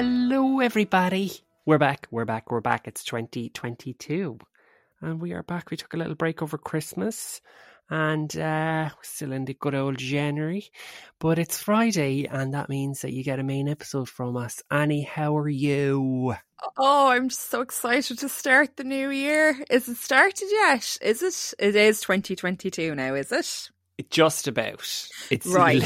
Hello, everybody. We're back. We're back. We're back. It's 2022. And we are back. We took a little break over Christmas and uh, we're still in the good old January. But it's Friday, and that means that you get a main episode from us. Annie, how are you? Oh, I'm just so excited to start the new year. Is it started yet? Is it? It is 2022 now, is it? Just about. It's Right.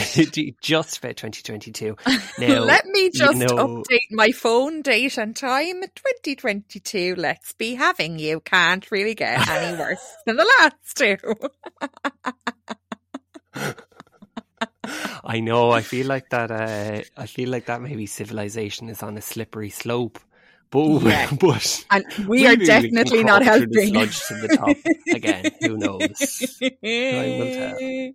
just about 2022. Now, Let me you just know- update my phone date and time. 2022. Let's be having you. Can't really get any worse than the last two. I know. I feel like that. Uh, I feel like that maybe civilization is on a slippery slope. But, Yeah. but And we are definitely not crawl through the helping. sludge to the top again. Who knows? Time will tell.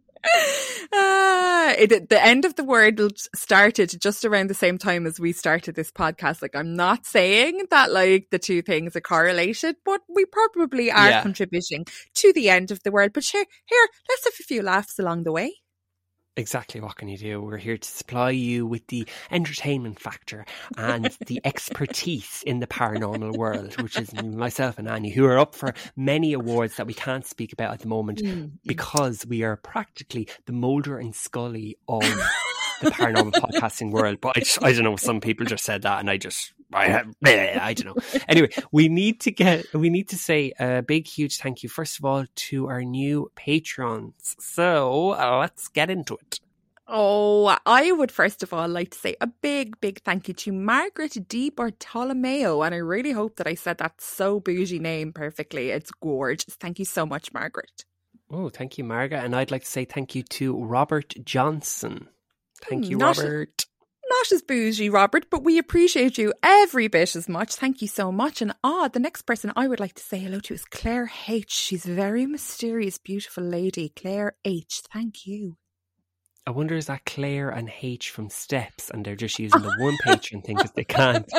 Ah, it, the end of the word started just around the same time as we started this podcast. Like, I'm not saying that like the two things are correlated, but we probably are Yeah. contributing to the end of the world. But sure, here, let's have a few laughs along the way. Exactly what can you do? We're here to supply you with the entertainment factor and the expertise in the paranormal world, which is myself and Annie, who are up for many awards that we can't speak about at the moment mm, mm. because we are practically the Mulder and Scully of the paranormal podcasting world. But I, just, I don't know, some people just said that and I just, I, have, I don't know. Anyway, we need to get, we need to say a big, huge thank you, first of all, to our new patrons. So uh, let's get into it. Oh, I would first of all like to say a big, big thank you to Margaret D. Bartolomeo. And I really hope that I said that so bougie name perfectly. It's gorgeous. Thank you so much, Margaret. Oh, thank you, Marga. And I'd like to say thank you to Robert Johnson. Thank you, not- Robert. Not as bougie, Robert, but we appreciate you every bit as much. Thank you so much. And ah, the next person I would like to say hello to is Claire H. She's a very mysterious, beautiful lady. Claire H. Thank you. I wonder is that Claire and H from Steps and they're just using the one patron thing because they can't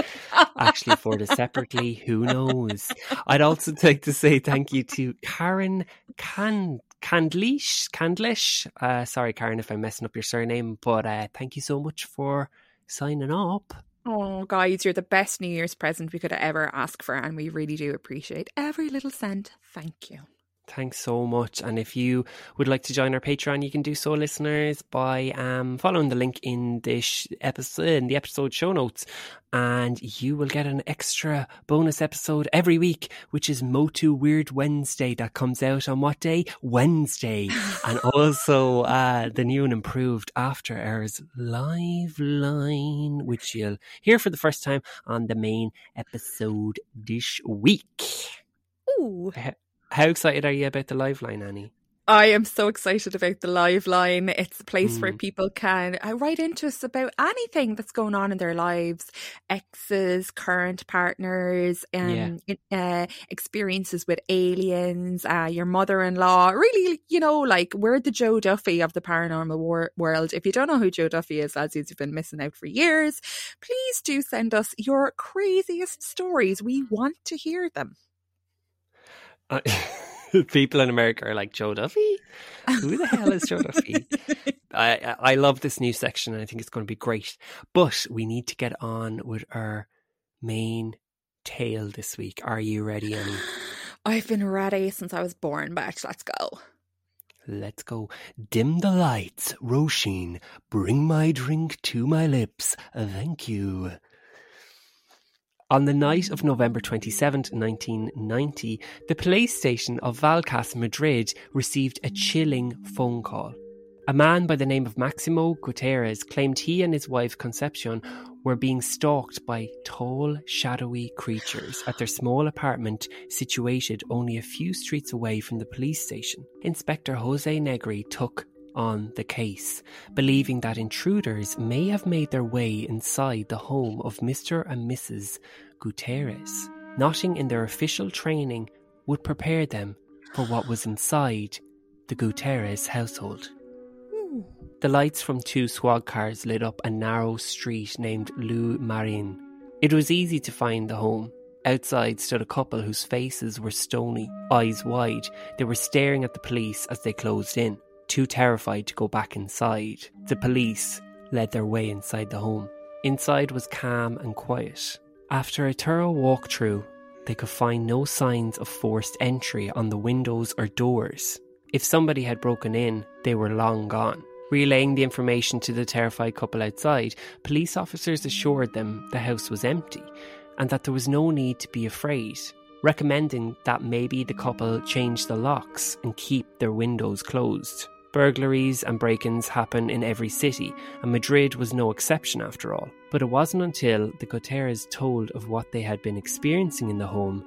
actually afford it separately. Who knows? I'd also like to say thank you to Karen Can Candlish. Candlish. Uh, sorry, Karen, if I'm messing up your surname, but uh, thank you so much for signing up. Oh, guys, you're the best New Year's present we could ever ask for, and we really do appreciate every little cent. Thank you. Thanks so much. And if you would like to join our Patreon, you can do so, listeners, by um, following the link in this episode, in the episode show notes, and you will get an extra bonus episode every week, which is Motu Weird Wednesday. That comes out on what day? Wednesday, and also uh, the new and improved After Hours live line, which you'll hear for the first time on the main episode this week. Ooh. How excited are you about the live line, Annie? I am so excited about the live line. It's a place Mm. where people can uh, write into us about anything that's going on in their lives exes, current partners, um, in- uh, experiences with aliens, uh, your mother in law. Really, you know, like we're the Joe Duffy of the paranormal wor- world. If you don't know who Joe Duffy is, as you've been missing out for years, please do send us your craziest stories. We want to hear them. Uh, people in America are like Joe Duffy. Who the hell is Joe Duffy? I I I love this new section, and I think it's going to be great. But we need to get on with our main tale this week. Are you ready, Annie? I've been ready since I was born, but let's go. Let's go. Dim the lights, Roisin. Bring my drink to my lips. Thank you. On the night of November 27th, 1990, the police station of Vallecas, Madrid received a chilling phone call. A man by the name of Maximo Gutierrez claimed he and his wife Concepcion were being stalked by tall, shadowy creatures at their small apartment situated only a few streets away from the police station. Inspector Jose Negri took on the case, believing that intruders may have made their way inside the home of Mr. and Mrs. Gutierrez. Nothing in their official training would prepare them for what was inside the Gutierrez household. The lights from two swag cars lit up a narrow street named Lou Marin. It was easy to find the home. Outside stood a couple whose faces were stony, eyes wide. They were staring at the police as they closed in, too terrified to go back inside. The police led their way inside the home. Inside was calm and quiet. After a thorough walkthrough, they could find no signs of forced entry on the windows or doors. If somebody had broken in, they were long gone. Relaying the information to the terrified couple outside, police officers assured them the house was empty and that there was no need to be afraid, recommending that maybe the couple change the locks and keep their windows closed. Burglaries and break ins happen in every city, and Madrid was no exception after all. But it wasn't until the Gutierrez told of what they had been experiencing in the home,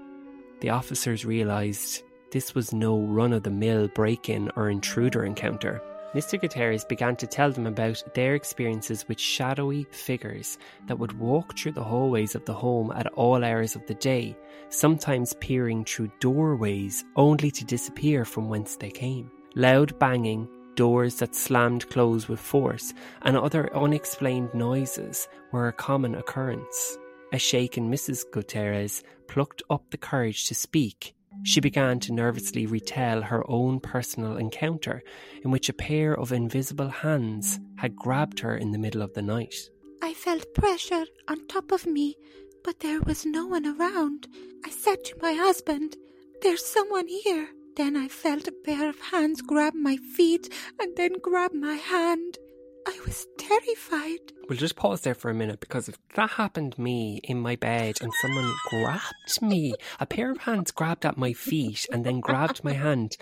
the officers realised this was no run of the mill break in or intruder encounter. Mr. Gutierrez began to tell them about their experiences with shadowy figures that would walk through the hallways of the home at all hours of the day, sometimes peering through doorways only to disappear from whence they came. Loud banging, doors that slammed closed with force, and other unexplained noises were a common occurrence. A shaken Mrs. Gutierrez plucked up the courage to speak she began to nervously retell her own personal encounter, in which a pair of invisible hands had grabbed her in the middle of the night. I felt pressure on top of me, but there was no one around. I said to my husband, There's someone here. Then I felt a pair of hands grab my feet and then grab my hand. I was terrified. We'll just pause there for a minute because if that happened to me in my bed and someone grabbed me, a pair of hands grabbed at my feet and then grabbed my hand,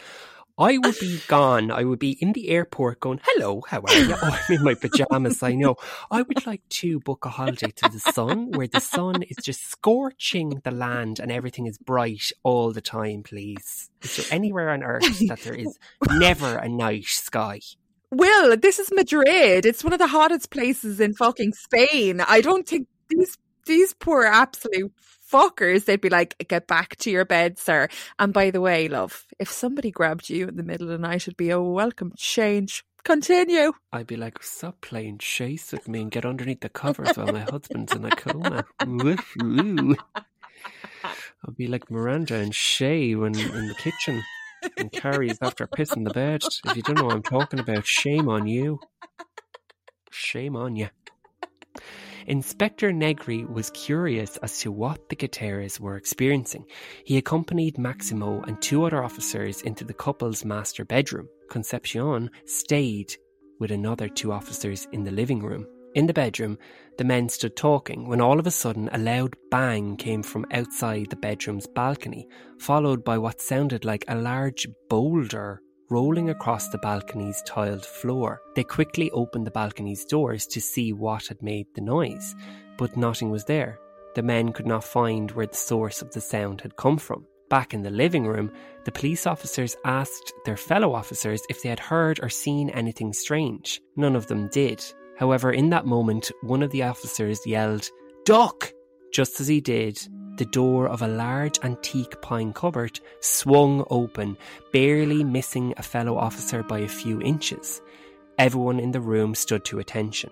I would be gone. I would be in the airport going, hello, how are you? Oh, I'm in my pajamas, I know. I would like to book a holiday to the sun where the sun is just scorching the land and everything is bright all the time, please. Is there anywhere on earth that there is never a night sky? Will, this is Madrid. It's one of the hottest places in fucking Spain. I don't think these these poor absolute fuckers, they'd be like, get back to your bed, sir. And by the way, love, if somebody grabbed you in the middle of the night, it'd be a welcome change. Continue. I'd be like, stop playing chase with me and get underneath the covers while my husband's in a coma. I'll be like Miranda and Che when in the kitchen. And Carrie's after pissing the bed. If you don't know what I'm talking about, shame on you. Shame on you. Inspector Negri was curious as to what the Gutierrez were experiencing. He accompanied Maximo and two other officers into the couple's master bedroom. Concepcion stayed with another two officers in the living room. In the bedroom, the men stood talking when all of a sudden a loud bang came from outside the bedroom's balcony, followed by what sounded like a large boulder rolling across the balcony's tiled floor. They quickly opened the balcony's doors to see what had made the noise, but nothing was there. The men could not find where the source of the sound had come from. Back in the living room, the police officers asked their fellow officers if they had heard or seen anything strange. None of them did. However, in that moment, one of the officers yelled, Duck! Just as he did, the door of a large antique pine cupboard swung open, barely missing a fellow officer by a few inches. Everyone in the room stood to attention.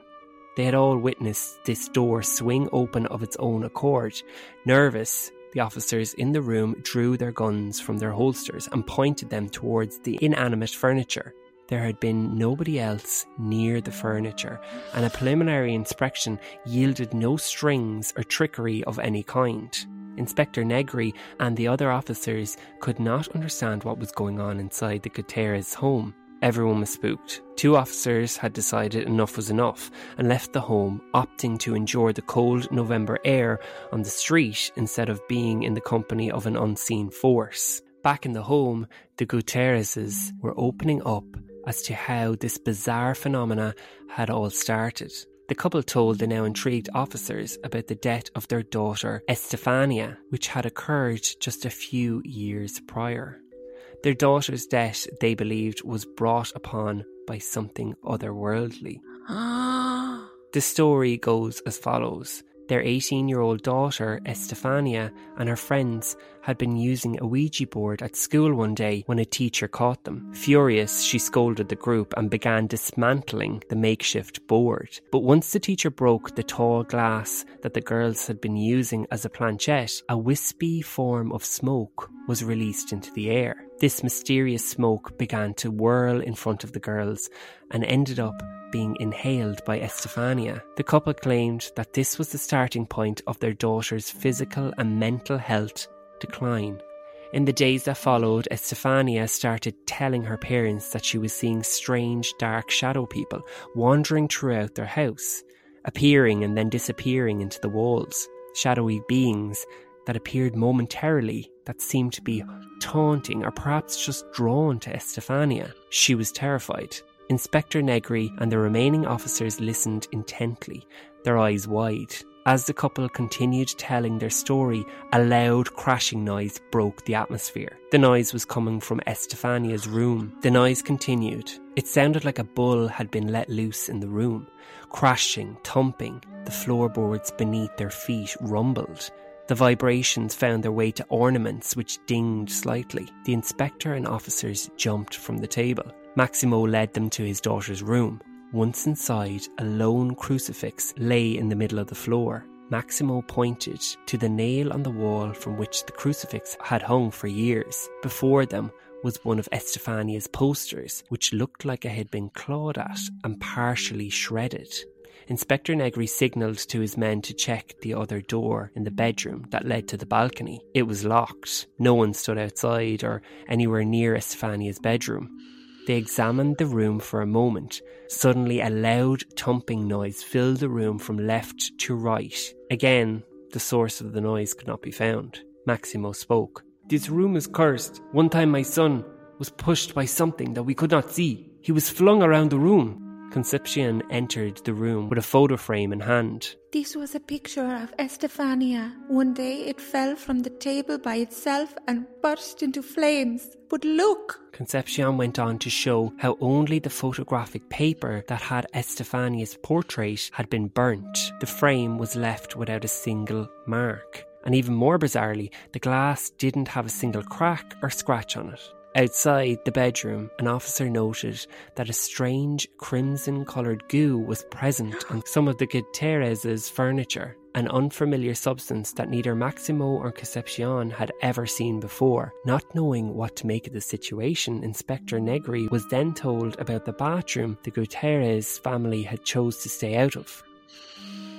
They had all witnessed this door swing open of its own accord. Nervous, the officers in the room drew their guns from their holsters and pointed them towards the inanimate furniture. There had been nobody else near the furniture, and a preliminary inspection yielded no strings or trickery of any kind. Inspector Negri and the other officers could not understand what was going on inside the Gutierrez home. Everyone was spooked. Two officers had decided enough was enough and left the home, opting to endure the cold November air on the street instead of being in the company of an unseen force. Back in the home, the Gutierrezes were opening up as to how this bizarre phenomena had all started. The couple told the now intrigued officers about the death of their daughter Estefania, which had occurred just a few years prior. Their daughter's death, they believed, was brought upon by something otherworldly. the story goes as follows their 18 year old daughter, Estefania, and her friends had been using a Ouija board at school one day when a teacher caught them. Furious, she scolded the group and began dismantling the makeshift board. But once the teacher broke the tall glass that the girls had been using as a planchette, a wispy form of smoke was released into the air. This mysterious smoke began to whirl in front of the girls and ended up being inhaled by Estefania. The couple claimed that this was the starting point of their daughter's physical and mental health decline. In the days that followed, Estefania started telling her parents that she was seeing strange, dark shadow people wandering throughout their house, appearing and then disappearing into the walls. Shadowy beings that appeared momentarily that seemed to be taunting or perhaps just drawn to Estefania. She was terrified. Inspector Negri and the remaining officers listened intently, their eyes wide. As the couple continued telling their story, a loud crashing noise broke the atmosphere. The noise was coming from Estefania's room. The noise continued. It sounded like a bull had been let loose in the room. Crashing, thumping, the floorboards beneath their feet rumbled. The vibrations found their way to ornaments which dinged slightly. The inspector and officers jumped from the table. Maximo led them to his daughter's room. Once inside, a lone crucifix lay in the middle of the floor. Maximo pointed to the nail on the wall from which the crucifix had hung for years. Before them was one of Estefania's posters, which looked like it had been clawed at and partially shredded. Inspector Negri signalled to his men to check the other door in the bedroom that led to the balcony. It was locked. No one stood outside or anywhere near Estefania's bedroom. They examined the room for a moment. Suddenly, a loud thumping noise filled the room from left to right. Again, the source of the noise could not be found. Maximo spoke. This room is cursed. One time my son was pushed by something that we could not see. He was flung around the room. Concepcion entered the room with a photo frame in hand. This was a picture of Estefania. One day it fell from the table by itself and burst into flames. But look! Concepcion went on to show how only the photographic paper that had Estefania's portrait had been burnt. The frame was left without a single mark. And even more bizarrely, the glass didn't have a single crack or scratch on it. Outside the bedroom, an officer noted that a strange crimson coloured goo was present on some of the Gutierrez's furniture, an unfamiliar substance that neither Maximo or Concepcion had ever seen before. Not knowing what to make of the situation, Inspector Negri was then told about the bathroom the Gutierrez family had chose to stay out of.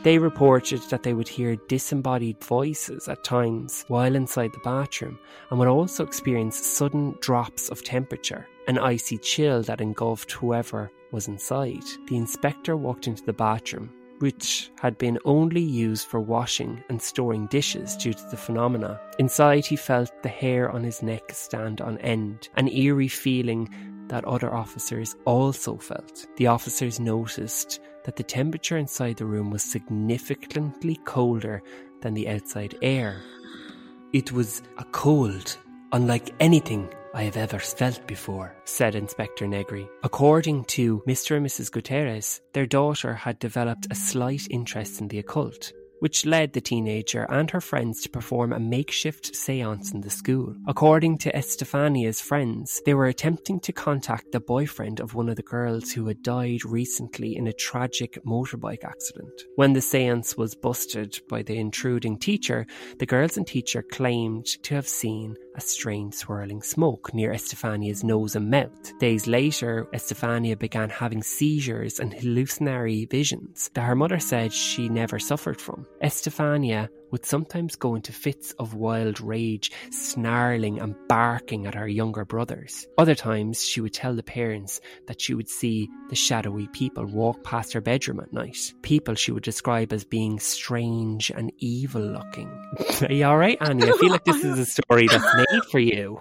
They reported that they would hear disembodied voices at times while inside the bathroom and would also experience sudden drops of temperature, an icy chill that engulfed whoever was inside. The inspector walked into the bathroom, which had been only used for washing and storing dishes due to the phenomena. Inside, he felt the hair on his neck stand on end, an eerie feeling that other officers also felt. The officers noticed that the temperature inside the room was significantly colder than the outside air. It was a cold, unlike anything I have ever felt before, said Inspector Negri. According to Mr. and Mrs. Gutierrez, their daughter had developed a slight interest in the occult which led the teenager and her friends to perform a makeshift seance in the school. According to Estefania's friends, they were attempting to contact the boyfriend of one of the girls who had died recently in a tragic motorbike accident. When the seance was busted by the intruding teacher, the girls and teacher claimed to have seen a strange swirling smoke near Estefania's nose and mouth. Days later, Estefania began having seizures and hallucinatory visions that her mother said she never suffered from. Estefania would sometimes go into fits of wild rage, snarling and barking at her younger brothers. Other times, she would tell the parents that she would see the shadowy people walk past her bedroom at night. People she would describe as being strange and evil looking. Are you alright, Annie? I feel like this is a story that's made for you.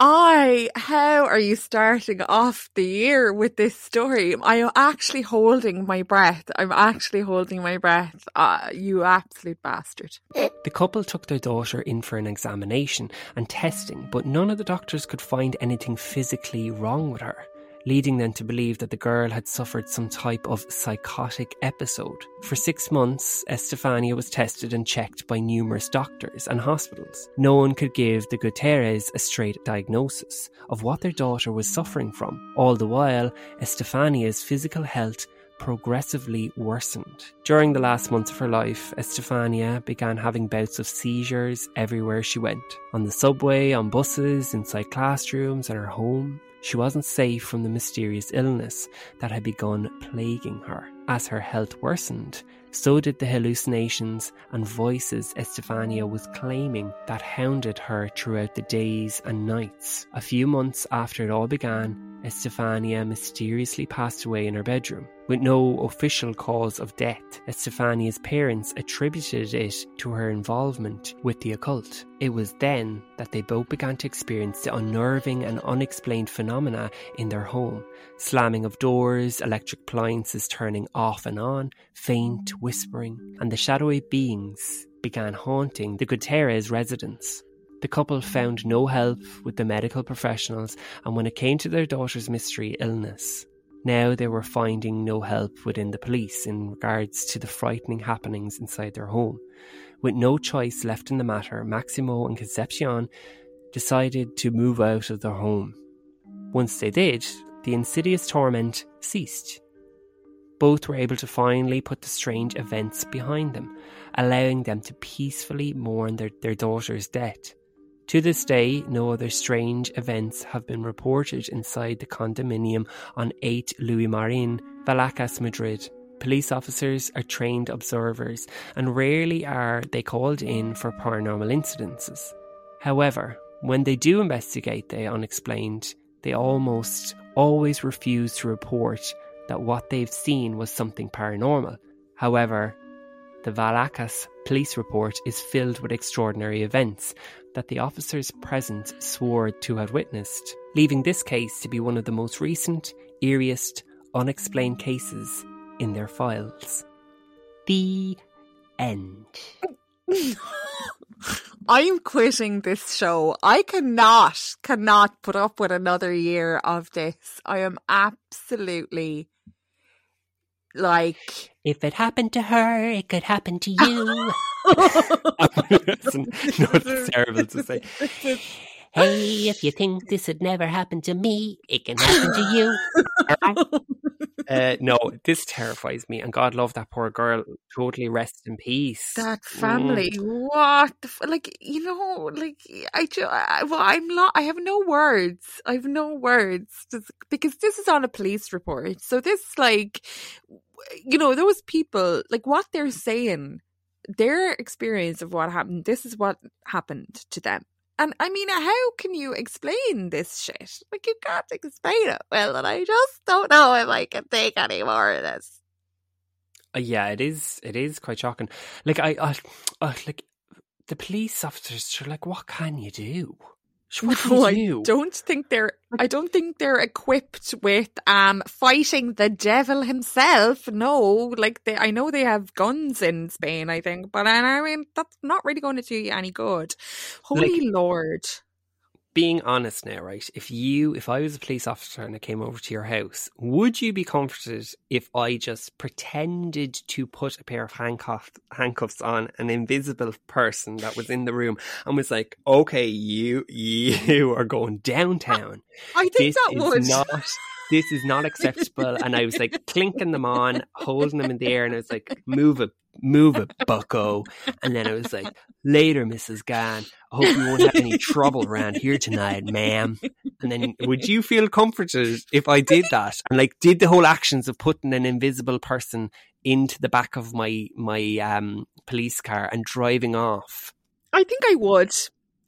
I, how are you starting off the year with this story? I am actually holding my breath. I'm actually holding my breath. Uh, you absolute bastard. The couple took their daughter in for an examination and testing, but none of the doctors could find anything physically wrong with her leading them to believe that the girl had suffered some type of psychotic episode. For six months, Estefania was tested and checked by numerous doctors and hospitals. No one could give the Gutierrez a straight diagnosis of what their daughter was suffering from. All the while, Estefania's physical health progressively worsened. During the last months of her life, Estefania began having bouts of seizures everywhere she went on the subway, on buses, inside classrooms, at her home. She wasn't safe from the mysterious illness that had begun plaguing her. As her health worsened, so did the hallucinations and voices Estefania was claiming that hounded her throughout the days and nights. A few months after it all began, Estefania mysteriously passed away in her bedroom. With no official cause of death, Estefania's parents attributed it to her involvement with the occult. It was then that they both began to experience the unnerving and unexplained phenomena in their home slamming of doors, electric appliances turning off and on, faint whispering, and the shadowy beings began haunting the Gutierrez residence. The couple found no help with the medical professionals, and when it came to their daughter's mystery illness, now they were finding no help within the police in regards to the frightening happenings inside their home. With no choice left in the matter, Maximo and Concepcion decided to move out of their home. Once they did, the insidious torment ceased. Both were able to finally put the strange events behind them, allowing them to peacefully mourn their, their daughter's death. To this day, no other strange events have been reported inside the condominium on 8 Louis Marin, Vallecas, Madrid. Police officers are trained observers and rarely are they called in for paranormal incidences. However, when they do investigate the unexplained, they almost always refuse to report that what they've seen was something paranormal. However, the Vallecas police report is filled with extraordinary events that the officers present swore to have witnessed, leaving this case to be one of the most recent, eeriest, unexplained cases in their files. The end. I'm quitting this show. I cannot, cannot put up with another year of this. I am absolutely like. If it happened to her, it could happen to you. no, it's terrible to say. Hey, if you think this had never happened to me, it can happen to you. uh, no, this terrifies me, and God love that poor girl. Totally rest in peace. That family, mm. what? like you know, like I, I well, I'm not. I have no words. I have no words because this is on a police report. So this, like, you know, those people, like what they're saying their experience of what happened this is what happened to them and I mean, how can you explain this shit? Like, you can't explain it well, and I just don't know if I can take any more of this. Uh, yeah, it is. It is quite shocking. Like, I, I, uh, like the police officers are like, what can you do? I do? don't think they're. I don't think they're equipped with um fighting the devil himself. No, like they. I know they have guns in Spain. I think, but I mean that's not really going to do you any good. Holy like, Lord, being honest now, right? If you, if I was a police officer and I came over to your house, would you be comforted if I just pretended to put a pair of handcuff, handcuffs on an invisible person that was in the room and was like, "Okay, you, you are going downtown." I think this that would. not this is not acceptable and i was like clinking them on holding them in the air and i was like move it move it bucko. And then i was like later mrs gann i hope you won't have any trouble around here tonight ma'am. And then would you feel comforted if i did that? And like did the whole actions of putting an invisible person into the back of my my um police car and driving off. I think I would.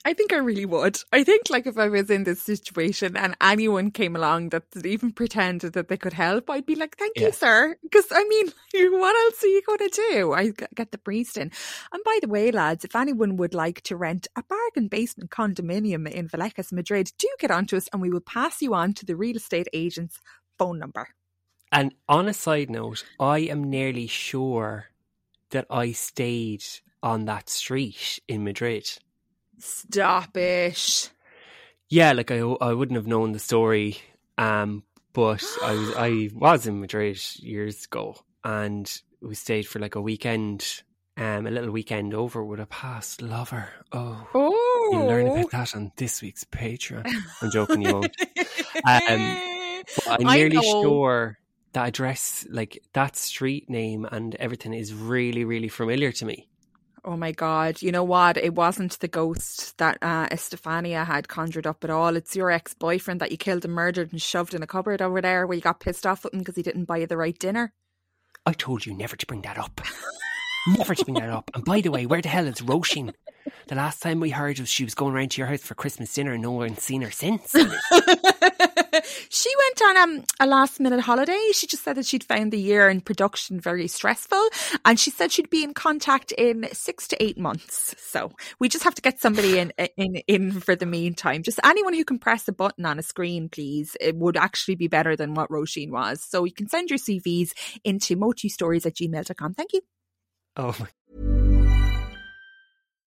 I think I really would. I think, like, if I was in this situation and anyone came along that even pretended that they could help, I'd be like, "Thank Yeah. you, sir." Because I mean, what else are you going to do? I get the breezed in. And by the way, lads, if anyone would like to rent a bargain basement condominium in Vallecas, Madrid, do get on to us, and we will pass you on to the real estate agent's phone number. And on a side note, I am nearly sure that I stayed on that street in Madrid. Stop it. Yeah, like I, I wouldn't have known the story, um, but I was I was in Madrid years ago, and we stayed for like a weekend, um, a little weekend over with a past lover. Oh, Oh, you'll learn about that on this week's Patreon. I'm joking, you won't. Um, I'm nearly sure that address, like that street name and everything, is really, really familiar to me. Oh my god! You know what? It wasn't the ghost that uh, Estefania had conjured up at all. It's your ex-boyfriend that you killed and murdered and shoved in a cupboard over there, where you got pissed off with him because he didn't buy you the right dinner. I told you never to bring that up. never to bring that up. And by the way, where the hell is Roisin? The last time we heard was she was going around to your house for Christmas dinner and no one's seen her since. she went on um, a last-minute holiday. She just said that she'd found the year in production very stressful, and she said she'd be in contact in six to eight months. So we just have to get somebody in in in for the meantime. Just anyone who can press a button on a screen, please. It would actually be better than what Roisin was. So you can send your CVs into motustories at gmail.com. Thank you. Oh my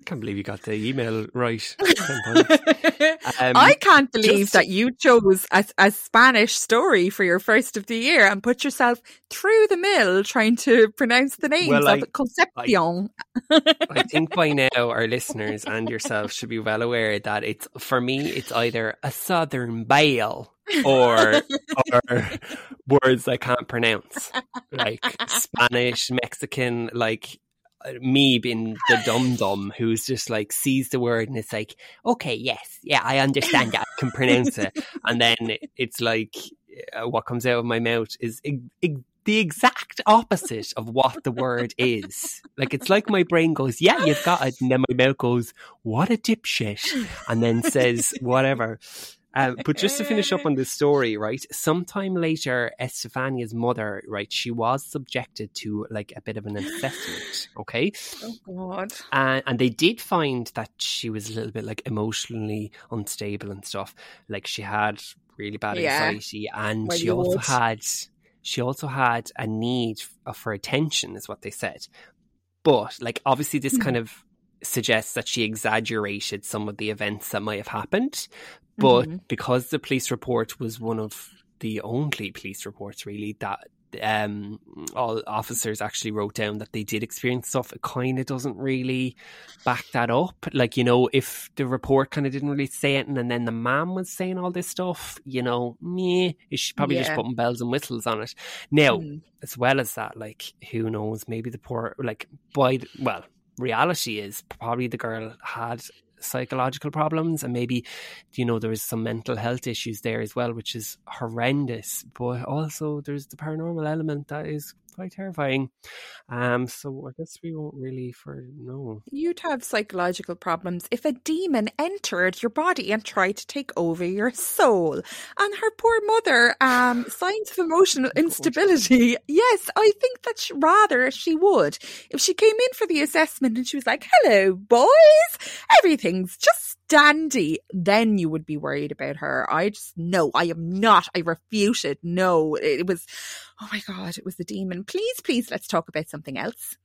I can't believe you got the email right. Um, I can't believe just- that you chose a, a Spanish story for your first of the year and put yourself through the mill trying to pronounce the names Well, of I- Concepcion. I think by now our listeners and yourself should be well aware that it's for me it's either a southern bale or or words I can't pronounce like Spanish, Mexican, like me being the dum dum who's just like sees the word and it's like, okay, yes, yeah, I understand that, I can pronounce it, and then it's like uh, what comes out of my mouth is ig- ig- the exact opposite of what the word is. Like it's like my brain goes, "Yeah, you've got it," and then my mouth goes, "What a dipshit," and then says whatever. Um, but just to finish up on this story, right? Sometime later, Estefania's mother, right, she was subjected to like a bit of an assessment, okay? Oh God! And, and they did find that she was a little bit like emotionally unstable and stuff. Like she had really bad Yeah. anxiety, and Well, she you also had she also had a need for attention, is what they said. But like, obviously, this Hmm. kind of suggests that she exaggerated some of the events that might have happened. But Mhm. because the police report was one of the only police reports really that um all officers actually wrote down that they did experience stuff it kind of doesn't really back that up like you know if the report kind of didn't really say it and then the man was saying all this stuff you know meh, she's probably just putting bells and whistles on it now Mm. as well as that like who knows maybe the poor like by the- well reality is probably the girl had psychological problems and maybe you know there is some mental health issues there as well which is horrendous. But also there's the paranormal element that is quite terrifying um so i guess we won't really for no You'd have psychological problems if a demon entered your body and tried to take over your soul. And her poor mother, um, signs of emotional instability. Yes, I think that sh rather she would. If she came in for the assessment and she was like, hello, boys, everything's just dandy, then you would be worried about her. I just, no, I am not. I refute it. No, it was, oh my God, it was the demon. Please, please, let's talk about something else.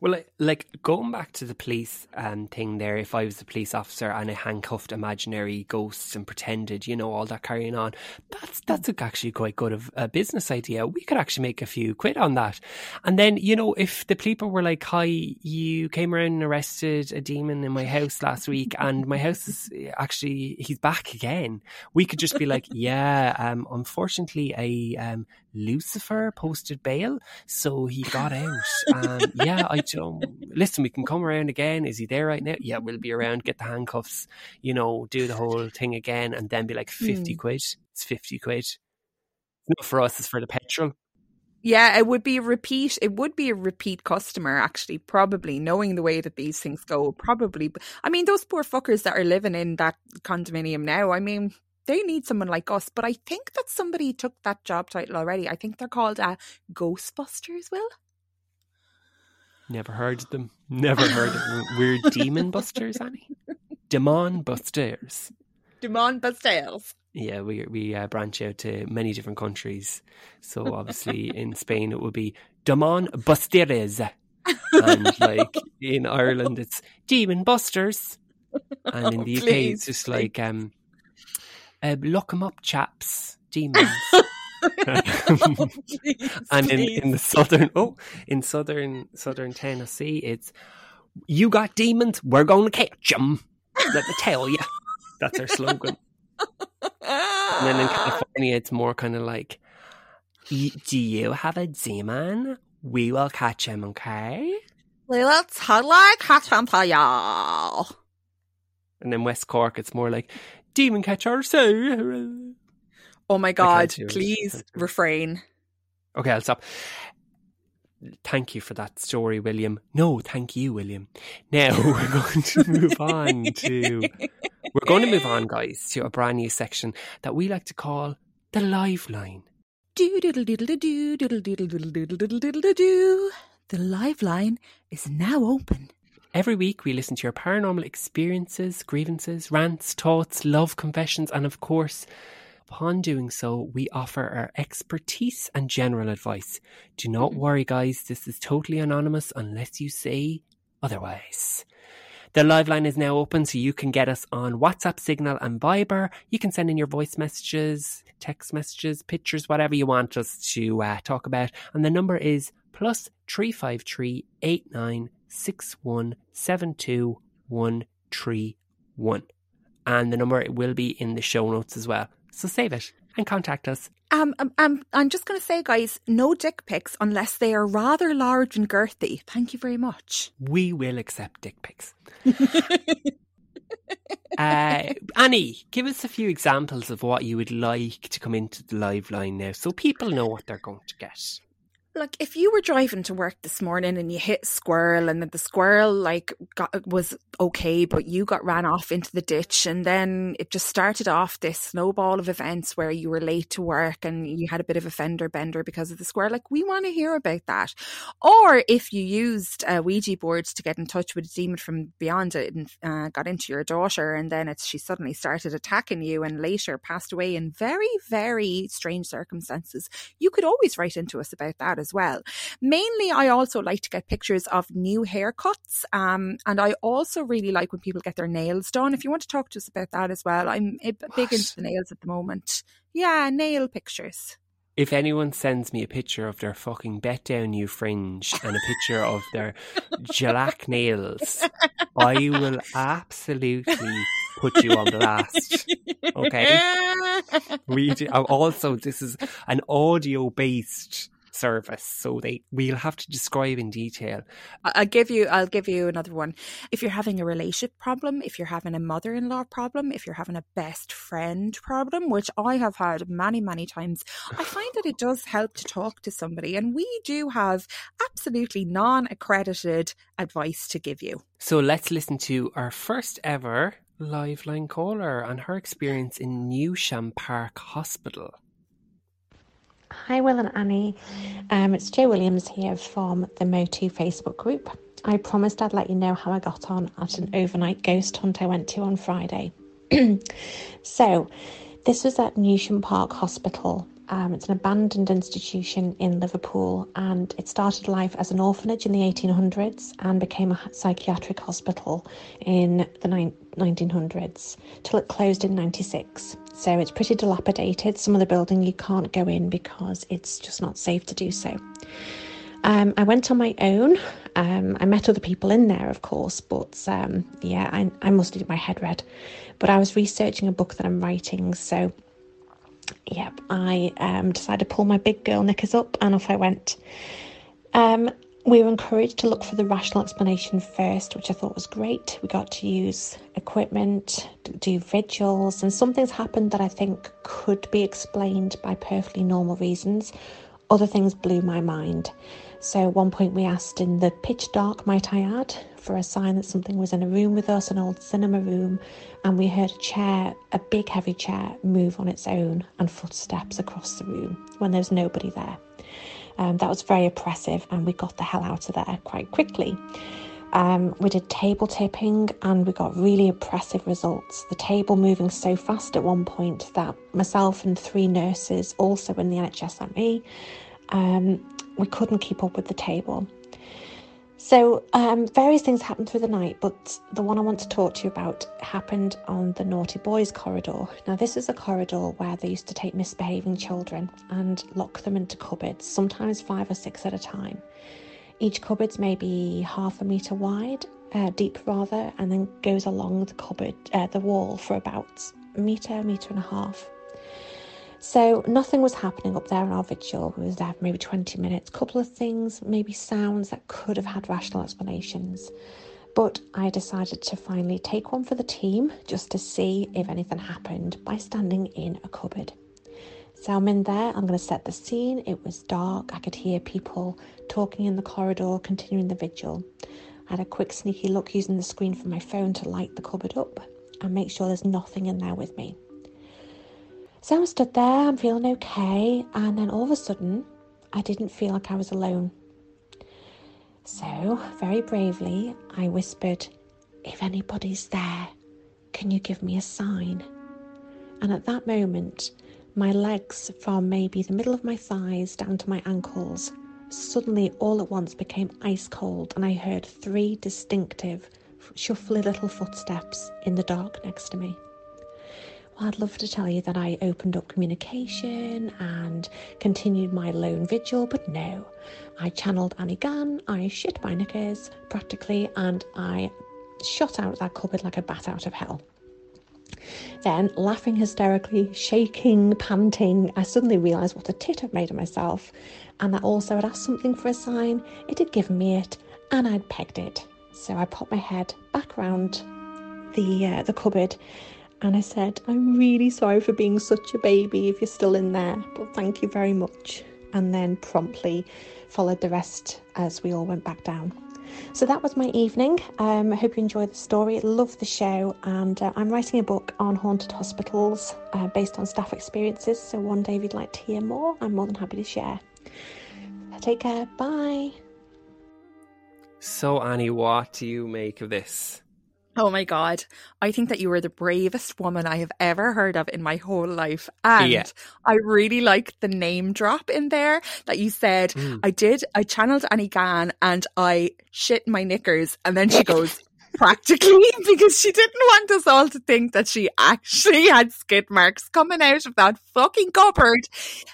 Well, like, like going back to the police um, thing there, if I was a police officer and I handcuffed imaginary ghosts and pretended, you know, all that carrying on, that's that's actually quite good of a business idea. We could actually make a few quid on that. And then, you know, if the people were like, "Hi, you came around and arrested a demon in my house last week, and my house is actually he's back again," we could just be like, "Yeah, um, unfortunately, a um, Lucifer posted bail, so he got out. Um, yeah, I don't listen. We can come around again. Is he there right now? Yeah, we'll be around. Get the handcuffs. You know, do the whole thing again, and then be like fifty Hmm. quid. It's fifty quid. Not for us. It's for the petrol. Yeah, it would be a repeat. It would be a repeat customer, actually, probably knowing the way that these things go. Probably, I mean, those poor fuckers that are living in that condominium now. I mean, they need someone like us. But I think that somebody took that job title already. I think they're called uh, Ghostbusters. Will Never heard of them. Never heard of them. We're demon busters, Annie. Demon busters. Demon Busters. Yeah, we we uh, branch out to many different countries. So obviously in Spain it would be Demon Busters, and like in Ireland it's Demon Busters, and in the UK it's just like um, uh, lock 'em up, chaps, demons. and in, in the southern oh in southern southern Tennessee it's you got demons we're going to catch 'em. Let me tell you that's our slogan. And then in California it's more kind of like do you have a demon? We will catch him okay? We will totally catch on for y'all. and then West Cork it's more like demon catcher So, Oh my God! Please it. refrain. Okay, I'll stop. Thank you for that story, William. No, thank you, William. Now we're going to move on to we're going to move on, guys, to a brand new section that we like to call the live line. Do diddle diddle do diddle diddle diddle diddle diddle diddle do. The live line is now open. Every week we listen to your paranormal experiences, grievances, rants, thoughts, love confessions, and of course, upon doing so, we offer our expertise and general advice. Do not worry, guys, this is totally anonymous unless you say otherwise. The live line is now open, so you can get us on WhatsApp, Signal, and Viber. You can send in your voice messages, text messages, pictures, whatever you want us to uh, talk about. And the number is plus three five three eight nine six one seven two one three one. And the number will be in the show notes as well. So save it and contact us. Um, um, um, I'm just going to say, guys, no dick pics unless they are rather large and girthy. Thank you very much. We will accept dick pics. uh, Annie, give us a few examples of what you would like to come into the live line now so people know what they're going to get like if you were driving to work this morning and you hit squirrel and then the squirrel like got, was okay but you got ran off into the ditch and then it just started off this snowball of events where you were late to work and you had a bit of a fender bender because of the squirrel. Like we want to hear about that. Or if you used uh, ouija boards to get in touch with a demon from beyond it and uh, got into your daughter and then she suddenly started attacking you and later passed away in very very strange circumstances you could always write into us about that as well. Mainly, I also like to get pictures of new haircuts. Um, and I also really like when people get their nails done. If you want to talk to us about that as well, I'm big what? into the nails at the moment. Yeah, nail pictures if anyone sends me a picture of their fucking bet down you fringe and a picture of their shellac nails, I will absolutely put you on blast. Okay. We do, also this is an audio based service. So they we'll have to describe in detail. I'll give you I'll give you another one. If you're having a relationship problem, if you're having a mother-in-law problem, if you're having a best friend problem, which I have had many many times, I find that it does help to talk to somebody, and we do have absolutely non-accredited advice to give you. So let's listen to our first ever live line caller and her experience in Newsham Park Hospital. Hi, Will and Annie. Um, it's Jo Williams here from the Motu Facebook group. I promised I'd let you know how I got on at an overnight ghost hunt I went to on Friday. so, this was at Newsham Park Hospital. Um, it's an abandoned institution in Liverpool and it started life as an orphanage in the 1800s and became a psychiatric hospital in the ni- 1900s till it closed in 96. So it's pretty dilapidated. Some of the building you can't go in because it's just not safe to do so. Um, I went on my own. Um, I met other people in there, of course, but um, yeah, I, I must have my head read. But I was researching a book that I'm writing, so yep, I um, decided to pull my big girl knickers up and off I went. Um, we were encouraged to look for the rational explanation first, which I thought was great. We got to use equipment, do vigils, and some things happened that I think could be explained by perfectly normal reasons. Other things blew my mind. So, at one point, we asked in the pitch dark, might I add, for a sign that something was in a room with us, an old cinema room, and we heard a chair, a big heavy chair, move on its own and footsteps across the room when there was nobody there. Um, that was very oppressive, and we got the hell out of there quite quickly. Um, we did table tipping and we got really oppressive results. The table moving so fast at one point that myself and three nurses, also in the NHS like me, um, we couldn't keep up with the table. So, um, various things happened through the night, but the one I want to talk to you about happened on the Naughty Boys corridor. Now, this is a corridor where they used to take misbehaving children and lock them into cupboards, sometimes five or six at a time. Each cupboard's maybe half a metre wide, uh, deep rather, and then goes along the cupboard, uh, the wall for about a metre, metre and a half. So nothing was happening up there in our vigil. We was there for maybe 20 minutes. A couple of things, maybe sounds that could have had rational explanations. But I decided to finally take one for the team just to see if anything happened by standing in a cupboard. So I'm in there, I'm going to set the scene. It was dark, I could hear people talking in the corridor, continuing the vigil. I had a quick sneaky look using the screen from my phone to light the cupboard up and make sure there's nothing in there with me. So I stood there, I'm feeling okay, and then all of a sudden, I didn't feel like I was alone. So, very bravely, I whispered, If anybody's there, can you give me a sign? And at that moment, my legs, from maybe the middle of my thighs down to my ankles, suddenly all at once became ice cold, and I heard three distinctive, shuffly little footsteps in the dark next to me. Well, I'd love to tell you that I opened up communication and continued my lone vigil, but no. I channeled Annie Gann, I shit my knickers practically, and I shot out that cupboard like a bat out of hell. Then, laughing hysterically, shaking, panting, I suddenly realised what a tit I'd made of myself, and that also I'd asked something for a sign. It had given me it, and I'd pegged it. So I popped my head back round the uh, the cupboard, and I said, "I'm really sorry for being such a baby. If you're still in there, but thank you very much." And then promptly followed the rest as we all went back down. So that was my evening. Um, I hope you enjoyed the story. Love the show, and uh, I'm writing a book on haunted hospitals uh, based on staff experiences. So one day, if you'd like to hear more, I'm more than happy to share. Take care. Bye. So, Annie, what do you make of this? Oh my God. I think that you were the bravest woman I have ever heard of in my whole life. And Yeah. I really like the name drop in there that you said, Mm. I did, I channeled Annie Gann and I shit my knickers. And then she goes, practically, because she didn't want us all to think that she actually had skid marks coming out of that fucking cupboard.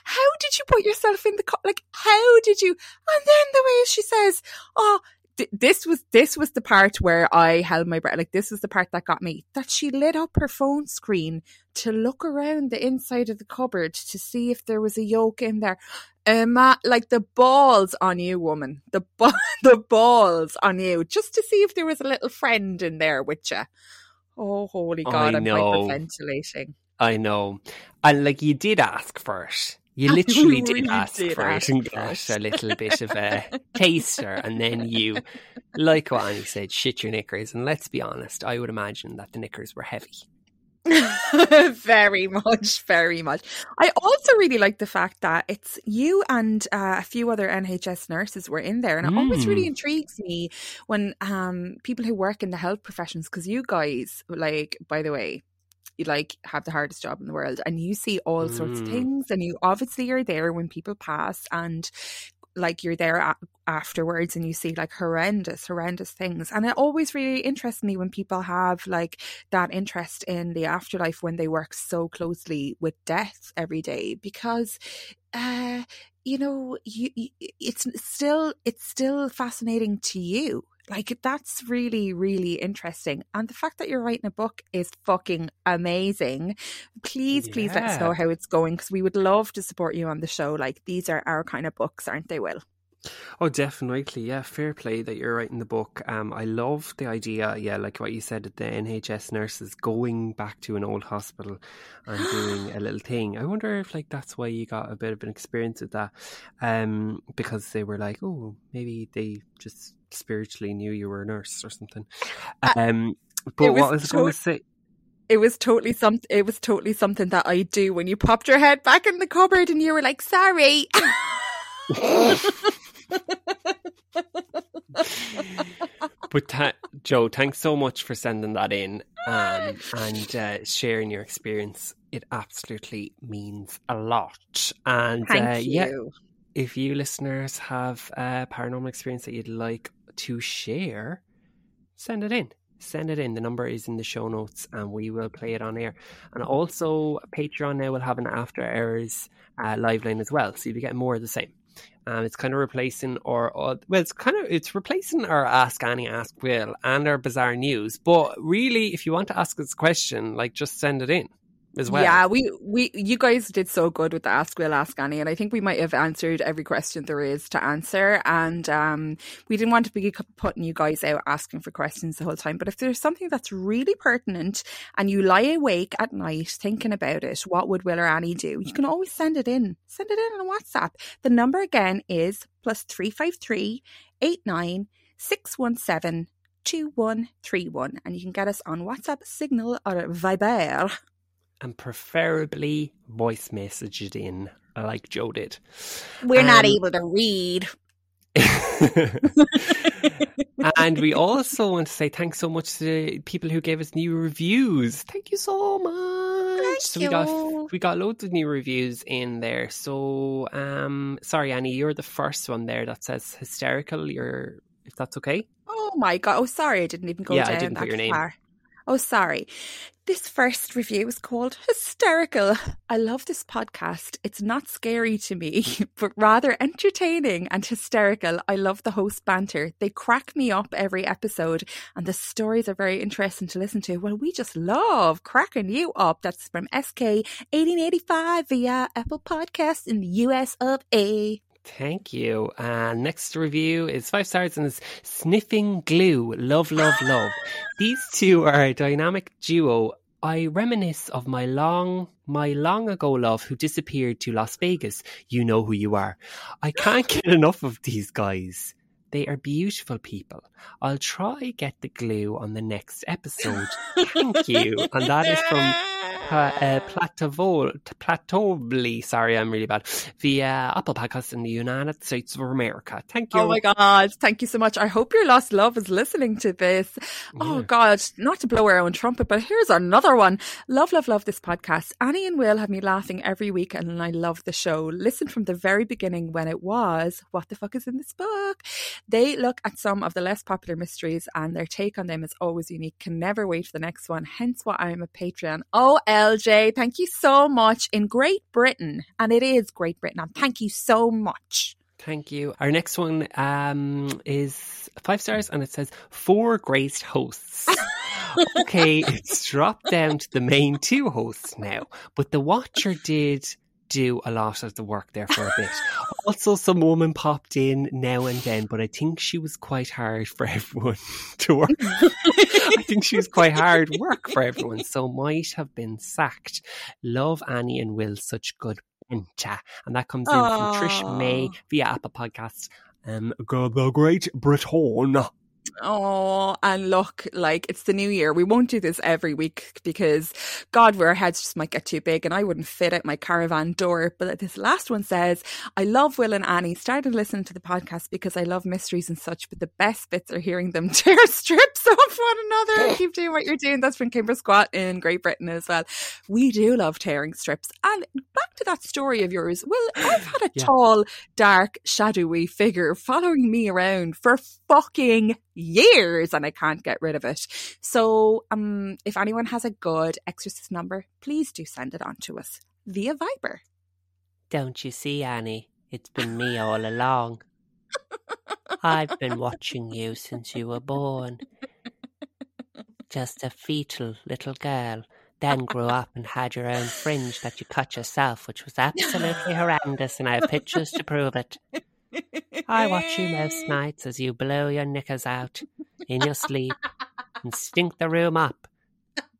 How did you put yourself in the, cu- like, how did you? And then the way she says, oh, th- this was this was the part where I held my breath. Like this was the part that got me. That she lit up her phone screen to look around the inside of the cupboard to see if there was a yolk in there. Emma, like the balls on you, woman. The ba- the balls on you, just to see if there was a little friend in there with you. Oh, holy God! I I'm know. hyperventilating. I know. And like you did ask for it. You literally did really ask did for ask it got a little bit of a taster. And then you, like what Annie said, shit your knickers. And let's be honest, I would imagine that the knickers were heavy. very much, very much. I also really like the fact that it's you and uh, a few other NHS nurses were in there, and it always really Mm. intrigues me when um, people who work in the health professions, because you guys, like, by the way. You like have the hardest job in the world, and you see all sorts of Mm. things, and you obviously are there when people pass, and like you're there a- afterwards and you see like horrendous horrendous things and it always really interests me when people have like that interest in the afterlife when they work so closely with death every day because uh you know you, you it's still it's still fascinating to you like that's really really interesting and the fact that you're writing a book is fucking amazing please please let us know how it's going because we would love to support you on the show like these are our kind of books aren't they will Oh, definitely. Yeah, fair play that you're writing the book. Um, I love the idea, yeah, like what you said, the NHS nurses going back to an old hospital and doing a little thing. I wonder if like that's why you got a bit of an experience with that, um, because they were like, oh, maybe they just spiritually knew you were a nurse or something. Um, but it was what was I going to say? it was totally some it was totally something that I do when you popped your head back in the cupboard and you were like sorry But ta- Joe, thanks so much for sending that in um, and uh, sharing your experience. It absolutely means a lot. And uh, yeah, if you listeners have a paranormal experience that you'd like to share, send it in. Send it in. The number is in the show notes and we will play it on air. And also, Patreon now will have an after hours uh, live line as well. So you'll be getting more of the same. Um, it's kind of replacing or, or well, it's kind of it's replacing our Ask Annie, Ask Will, and our bizarre news. But really, if you want to ask us a question, like just send it in as well. Yeah, we we you guys did so good with the Ask Will Ask Annie, and I think we might have answered every question there is to answer. And um, we didn't want to be putting you guys out asking for questions the whole time. But if there's something that's really pertinent and you lie awake at night thinking about it, what would Will or Annie do? You can always send it in. Send it in on WhatsApp. The number again is plus three five three eight nine six one seven. 2131 and you can get us on WhatsApp, Signal or Viber. And preferably voice message it in like Joe did. We're not Um, able to read. and we also want to say thanks so much to the people who gave us new reviews. Thank you so much. Thank so you. we got we got loads of new reviews in there. So um sorry Annie, you're the first one there that says hysterical. You're if that's okay. Oh my god! Oh, sorry, I didn't even go Yeah, I down didn't that put your name. far. Oh, sorry. This first review is called Hysterical. I love this podcast. It's not scary to me, but rather entertaining and hysterical. I love the host banter. They crack me up every episode, and the stories are very interesting to listen to. Well, we just love cracking you up. That's from SK 1885 via Apple Podcasts in the US of A. Thank you. And next review is five stars and is Sniffing Glue. Love, love, love. These two are a dynamic duo. I reminisce of my long, my long ago love who disappeared to Las Vegas. You know who you are. I can't get enough of these guys. They are beautiful people. I'll try get the glue on the next episode. Thank you. And that is from uh, Platovly, sorry, I'm really bad, via Apple Podcasts in the United States of America. Thank you. Oh my God. Thank you so much. I hope your lost love is listening to this. Oh. God, not to blow our own trumpet, but here's another one. Love, love, love this podcast. Annie and Will have me laughing every week and I love the show. Listen from the very beginning when it was, what the fuck is in this book? They look at some of the less popular mysteries and their take on them is always unique. Can never wait for the next one. Hence why I'm a Patreon. Oh, LJ, thank you so much. In Great Britain, and it is Great Britain, and thank you so much. Thank you. Our next one um, is five stars and it says four great hosts. okay, it's dropped down to the main two hosts now, but the Watcher did do a lot of the work there for a bit. also, some woman popped in now and then, but I think she was quite hard for everyone to work. I think she was quite hard work for everyone, so might have been sacked. Love Annie and Will, such good banter. And that comes in Aww. from Trish May via Apple Podcasts. Um, the Great Britain. Oh, and look, like it's the new year. We won't do this every week because, God, where our heads just might get too big and I wouldn't fit out my caravan door. But this last one says, I love Will and Annie. Started listening to the podcast because I love mysteries and such, but the best bits are hearing them tear strips off one another. Keep doing what you're doing. That's from Kimber Squat in Great Britain as well. We do love tearing strips. And back to that story of yours. Well, I've had a yeah. tall, dark, shadowy figure following me around for fucking years and I can't get rid of it. So, um, if anyone has a good exorcist number, please do send it on to us via Viber. Don't you see, Annie? It's been me all along. I've been watching you since you were born. Just a fetal little girl, then grew up and had your own fringe that you cut yourself, which was absolutely horrendous, and I have pictures to prove it. I watch you most nights as you blow your knickers out in your sleep and stink the room up,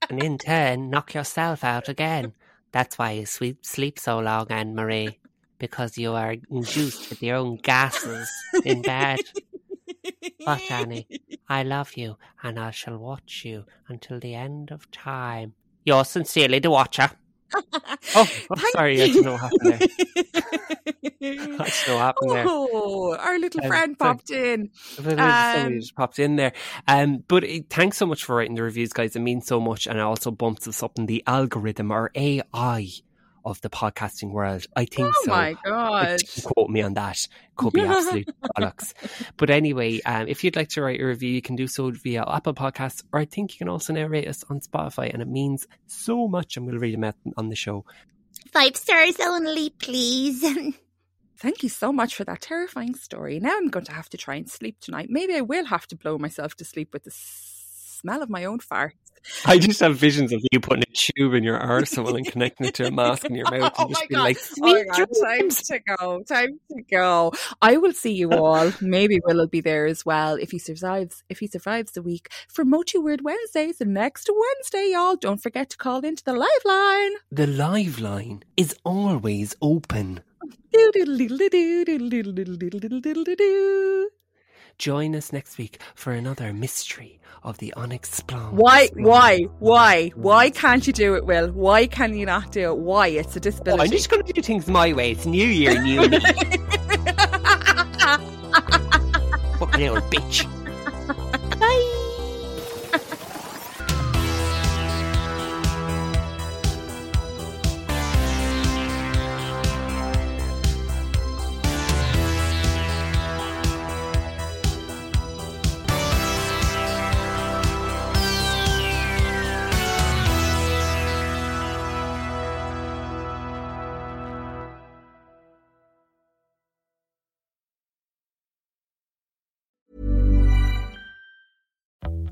and in turn knock yourself out again. That's why you sleep so long, Anne Marie, because you are induced with your own gases in bed. But Annie, I love you, and I shall watch you until the end of time. Yours sincerely, the Watcher. oh, oh sorry, I don't know what happened there. That's what happened there. Oh, our little um, friend popped in. Somebody um, just popped in there. Um, but it, thanks so much for writing the reviews, guys. It means so much, and it also bumps us up in the algorithm or AI of the podcasting world. I think oh so. Oh my god! Quote me on that. Could be absolute bollocks. But anyway, um, if you'd like to write a review, you can do so via Apple Podcasts, or I think you can also now rate us on Spotify, and it means so much. And we'll read them out on the show. Five stars only, please. Thank you so much for that terrifying story. Now I'm going to have to try and sleep tonight. Maybe I will have to blow myself to sleep with the smell of my own farts. I just have visions of you putting a tube in your arsehole and connecting it to a mask in your mouth and oh just be like, oh my God, time to go, time to go. I will see you all. Maybe Will will be there as well if he survives. If he survives the week for Mochi Weird Wednesdays, the next Wednesday, y'all. Don't forget to call into the live line. The live line is always open. Join us next week for another mystery of the unexplained. Why, why, why, why can't you do it, Will? Why can you not do it? Why? It's a disability. Oh, I'm just going to do things my way. It's New Year, new me. what a little bitch.